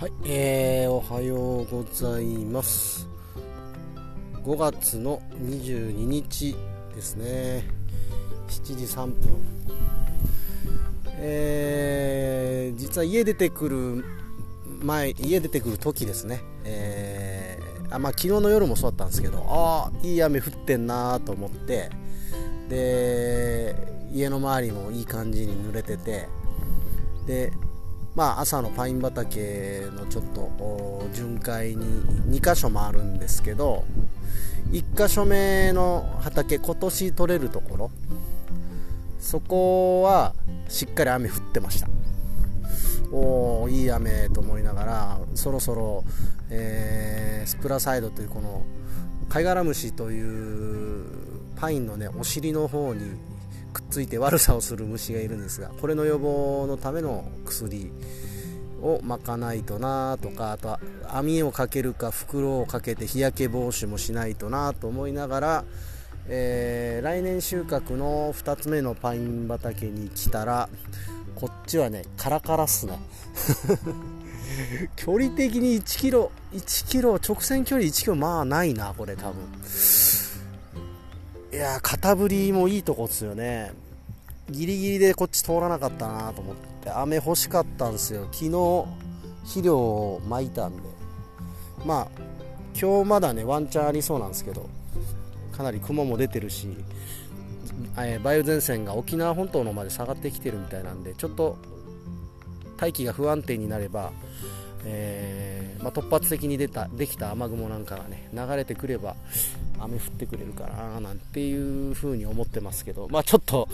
はい、えー、おはようございます。5月の22日ですね。7時3分えー、実は家出てくる前家出てくる時ですね、えー、あまあ、昨日の夜もそうだったんですけどああいい雨降ってんなと思ってで家の周りもいい感じに濡れててでまあ、朝のパイン畑のちょっと巡回に2箇所もあるんですけど1箇所目の畑今年取れるところそこはしっかり雨降ってました。おおいい雨と思いながらそろそろ、えー、スプラサイドというこの貝殻虫というパインのねお尻の方にくっついて悪さをする虫がいるんですがこれの予防のための薬を巻かないとなとかあとは網をかけるか袋をかけて日焼け防止もしないとなと思いながら、えー、来年収穫の2つ目のパイン畑に来たらこっちはねカラカラっすね。距離的に1キロ1キロ直線距離1キロまあないなこれ多分。いや肩振りもいいとこっすよね。ギリギリでこっち通らなかったなと思って。雨欲しかったんですよ。昨日肥料をまいたんで。まあ今日まだねワンチャンありそうなんですけど。かなり雲も出てるし、え梅雨前線が沖縄本島のまで下がってきてるみたいなんでちょっと大気が不安定になれば、えー、まあ、突発的に出たできた雨雲なんかがね流れてくれば雨降ってくれるかななんていう風に思ってますけど、まあ、ちょっと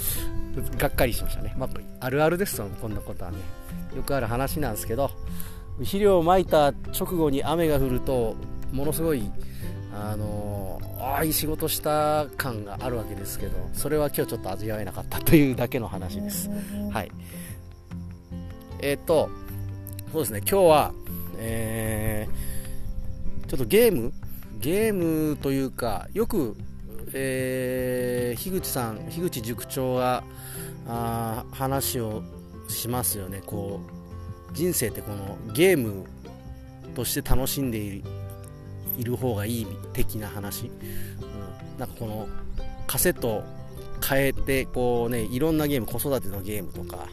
がっかりしましたね、まあ、あるあるですよこんなことはね。よくある話なんですけど肥料をまいた直後に雨が降るとものすごいあのああいい仕事した感があるわけですけどそれは今日ちょっと味わえなかったというだけの話です。はい。えっ、とそうですね。今日はえー、ちょっとゲームゲームというかよく、えー、樋口さん樋口塾長があ話をしますよね。こう人生ってこのゲームとして楽しんでいる方がいい的な話、うん、なんかこのカセット変えてこうねいろんなゲーム子育てのゲームとか、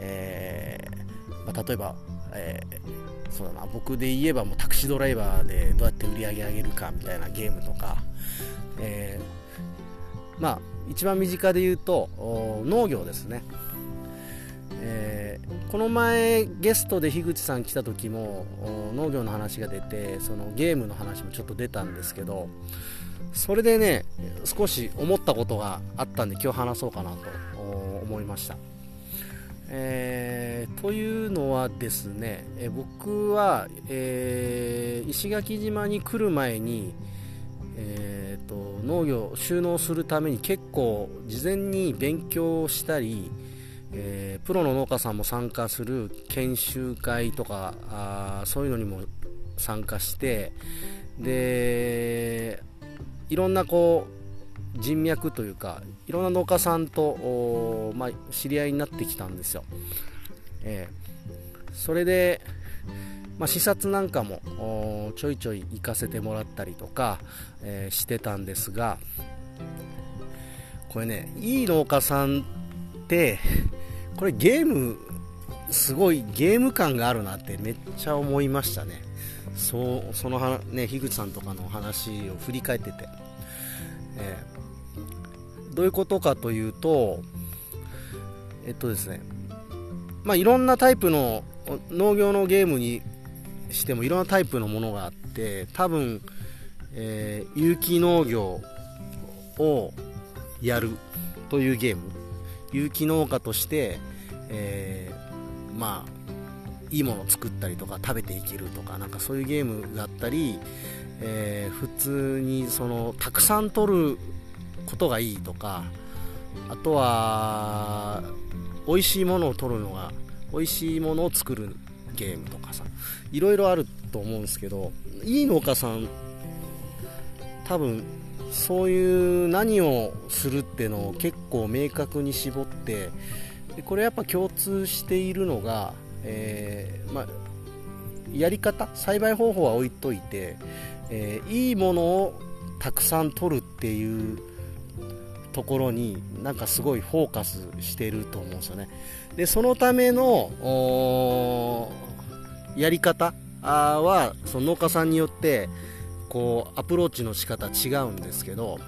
えーまあ、例えば、えーそうだな。僕で言えばもうタクシードライバーでどうやって売り上げ上げるかみたいなゲームとか、えー、まあ一番身近で言うと農業ですね、えー、この前ゲストで樋口さん来た時も農業の話が出てそのゲームの話もちょっと出たんですけどそれでね少し思ったことがあったんで今日話そうかなと思いました。えー、というのはですね、え僕は、えー、石垣島に来る前に、えーと、農業収納するために結構事前に勉強したり、えー、プロの農家さんも参加する研修会とかあそういうのにも参加してでいろんなこう人脈というかいろんな農家さんと、まあ、知り合いになってきたんですよ、えー、それで、まあ、視察なんかもちょいちょい行かせてもらったりとか、えー、してたんですがこれねいい農家さんってこれゲームすごいゲーム感があるなってめっちゃ思いましたね。そうそのね樋口さんとかの話を振り返ってて、えーどういうことかというと、えっとですね、まあ、いろんなタイプの農業のゲームにしてもいろんなタイプのものがあって多分、えー、有機農業をやるというゲーム。有機農家として、えー、まあいいものを作ったりとか食べていけるとかなんかそういうゲームがあったり、えー、普通にそのたくさん取ることがいいとかあとは美味しいものを取るのが美味しいものを作るゲームとかさいろいろあると思うんですけどいい農家さん多分そういう何をするっていうのを結構明確に絞ってでこれやっぱ共通しているのが、えー、ま、やり方栽培方法は置いといて、えー、いいものをたくさん取るっていうところになんかすごいフォーカスしてると思うんですよね。でそのためのやり方はその農家さんによってこうアプローチの仕方違うんですけど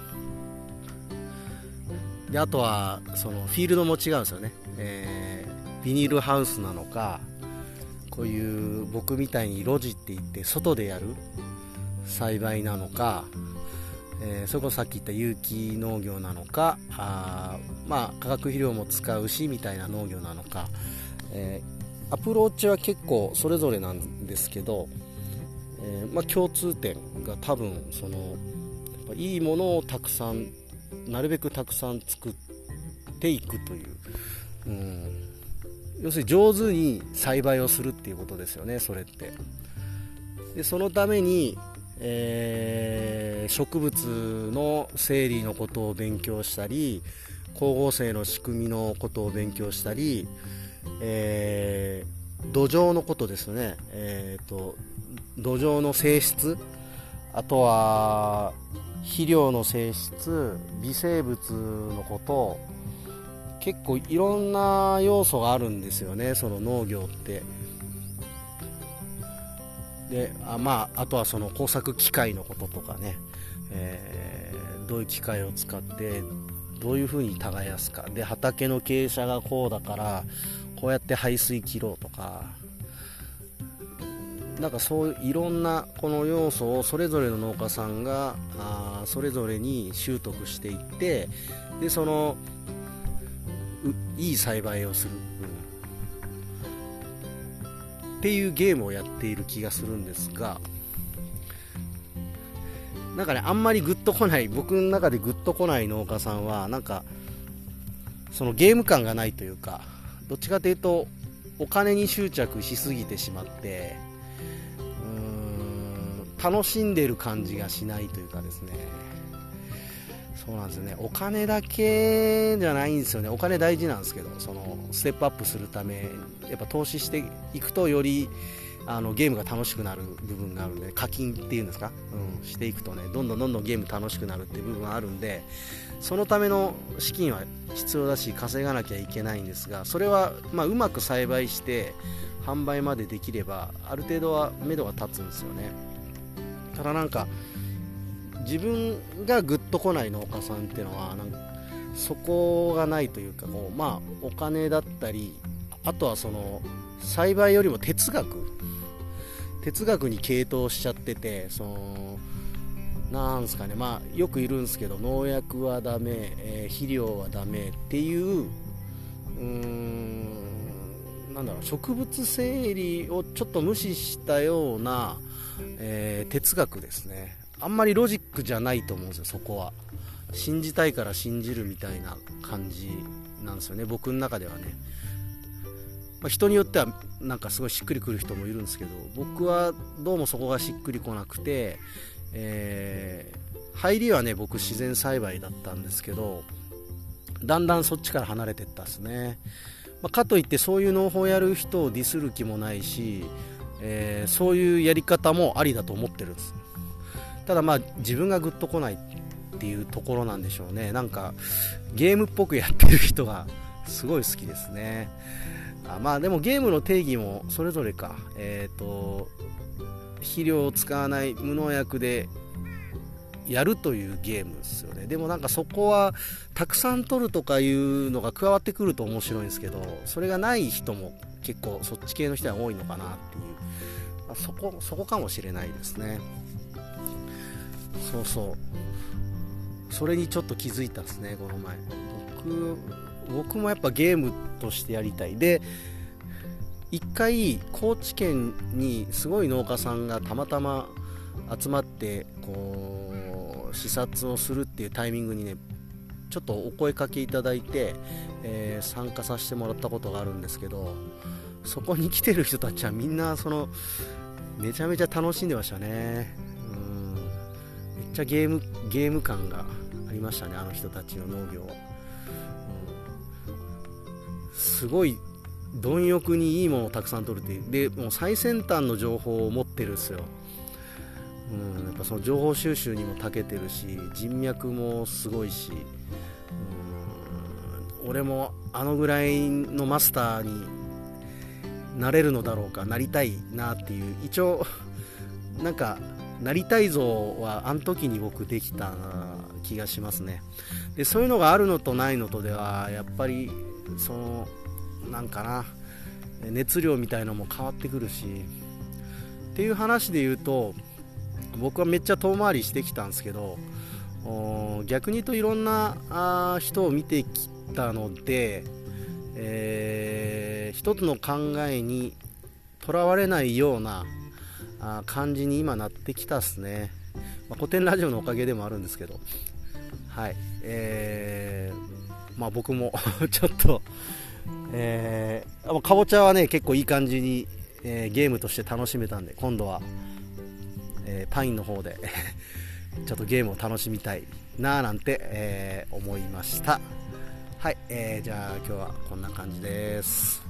であとはそのフィールドも違うんですよね、えー、ビニールハウスなのかこういう僕みたいに路地って言って外でやる栽培なのか、えー、そこさっき言った有機農業なのかあまあ化学肥料も使うしみたいな農業なのか、えー、アプローチは結構それぞれなんですけど、えー、まあ、共通点が多分そのいいものをたくさんなるべくたくさん作っていくという、うん、要するに上手に栽培をするっていうことですよねそれって。でそのために、えー、植物の生理のことを勉強したり光合成の仕組みのことを勉強したり、えー、土壌のことですね、えーと、土壌の性質。あとは肥料の性質。微生物のこと。結構いろんな要素があるんですよねその農業って。であまああとはその工作機械のこととかね、えー、どういう機械を使ってどういうふうに耕すか。で畑の傾斜がこうだからこうやって排水切ろうとか。なんかそういういろんなこの要素をそれぞれの農家さんがあそれぞれに習得していってでそのいい栽培をする、っていうゲームをやっている気がするんですがなんかねあんまりグッとこない 僕の中でグッとこない農家さんはなんかそのゲーム感がないというかどっちかというとお金に執着しすぎてしまってうーん楽しんでる感じがしないというかですね。そうなんですよね。お金だけじゃないんですよね。お金大事なんですけどそのステップアップするためやっぱ投資していくとよりあのゲームが楽しくなる部分があるんで課金っていうんですか、うん、していくとねどんどんどんどんゲーム楽しくなるっていう部分があるんでそのための資金は必要だし稼がなきゃいけないんですがそれは、ま、うまく栽培して販売までできればある程度は目処が立つんですよね。ただなんか自分がグッとこない農家さんっていうのはなんかそこがないというかこうまあお金だったりあとはその栽培よりも哲学。哲学に傾倒しちゃっててそのなんすかねまあよくいるんですけど農薬はダメ、えー、肥料はダメっていううーんなんだろう植物生理をちょっと無視したようなえー、哲学ですね。あんまりロジックじゃないと思うんですよそこは。信じたいから信じるみたいな感じなんですよね僕の中ではね、まあ、人によってはなんかすごいしっくりくる人もいるんですけど僕はどうもそこがしっくりこなくて、えー、入りはね僕自然栽培だったんですけどだんだんそっちから離れてったですね、まあ、かといってそういう農法をやる人をディスる気もないしえー、そういうやり方もありだと思ってるんです。ただまあ自分がグッとこないっていうところなんでしょうね。なんかゲームっぽくやってる人がすごい好きですね。あまあでもゲームの定義もそれぞれか。えっ、ー、と肥料を使わない無農薬でやるというゲームですよね。でもなんかそこはたくさん取るとかいうのが加わってくると面白いんですけどそれがない人も結構そっち系の人は多いのかなっていう、まあ、そこそこかもしれないですね。そうそう。それにちょっと気づいたですねこの前。僕僕もやっぱゲームとしてやりたい。で一回高知県にすごい農家さんがたまたま集まってこう視察をするっていうタイミングにねちょっとお声かけいただいて、えー、参加させてもらったことがあるんですけどそこに来てる人たちはみんなそのめちゃめちゃ楽しんでましたね。ちゃゲームゲーム感がありましたねあの人たちの農業、うん、すごい貪欲にいいものをたくさん取るっていう。でもう最先端の情報を持ってるんですよ。うん、やっぱその情報収集にも長けてるし人脈もすごいし。うん俺もあのぐらいのマスターになれるのだろうかなりたいなっていう。一応なんかなりたい像はあの時に僕できた気がしますね。でそういうのがあるのとないのとではやっぱりそのなんかな熱量みたいのも変わってくるしっていう話で言うと僕はめっちゃ遠回りしてきたんですけど逆に言うといろんな人を見てきたので、えー、一つの考えにとらわれないようなあ感じに今なってきたっすね、まあ、古典ラジオのおかげでもあるんですけど。はい。えー、まあ僕も ちょっとえー、かぼちゃはね結構いい感じに、えー、ゲームとして楽しめたんで今度はえー、パインの方で ちょっとゲームを楽しみたいなーなんて、えー、思いました。はい、えー、じゃあ今日はこんな感じです。